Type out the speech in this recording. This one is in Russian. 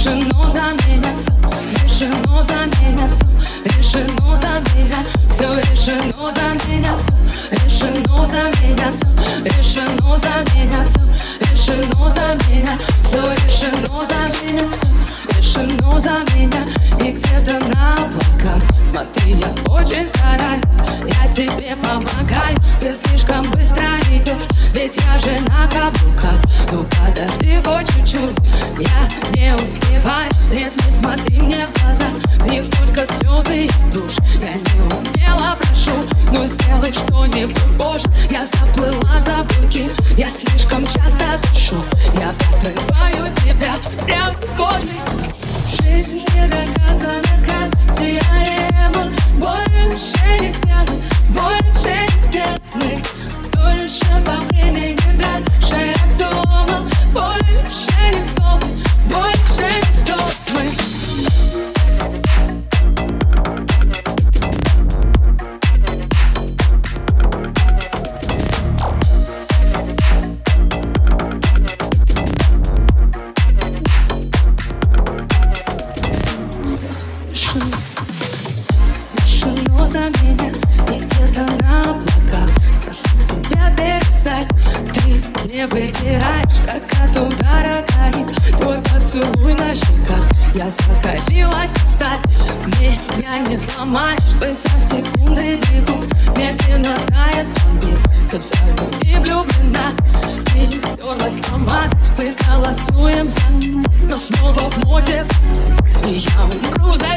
Решено за меня все Решено за меня все Решено за меня Все решено за меня все Решено за меня все Решено за меня все Решено за меня Все решено за меня все Решено за меня И где-то на облаках Смотри, я очень стараюсь Я тебе помогаю. Ты слишком быстро идешь Ведь я же на каблуках. Ну подожди хоть чуть-чуть Я не успеваю Нет, не смотри мне в глаза В них только слезы и душ Я не умела, прошу Но сделай что-нибудь, боже Я заплыла за буки Я слишком часто дышу. Я отрываю тебя прямо с кожи Жизнь не доказана, решено за меня И где-то на облаках Прошу тебя перестать. Ты не выбираешь, как от удара горит Твой поцелуй на щеках. Я закалилась как сталь Меня не сломаешь. Быстро секунды бегут Медленно тает мир Все сразу и влюблена. И стерлась помада Мы голосуем за Но снова в моде. И я умру за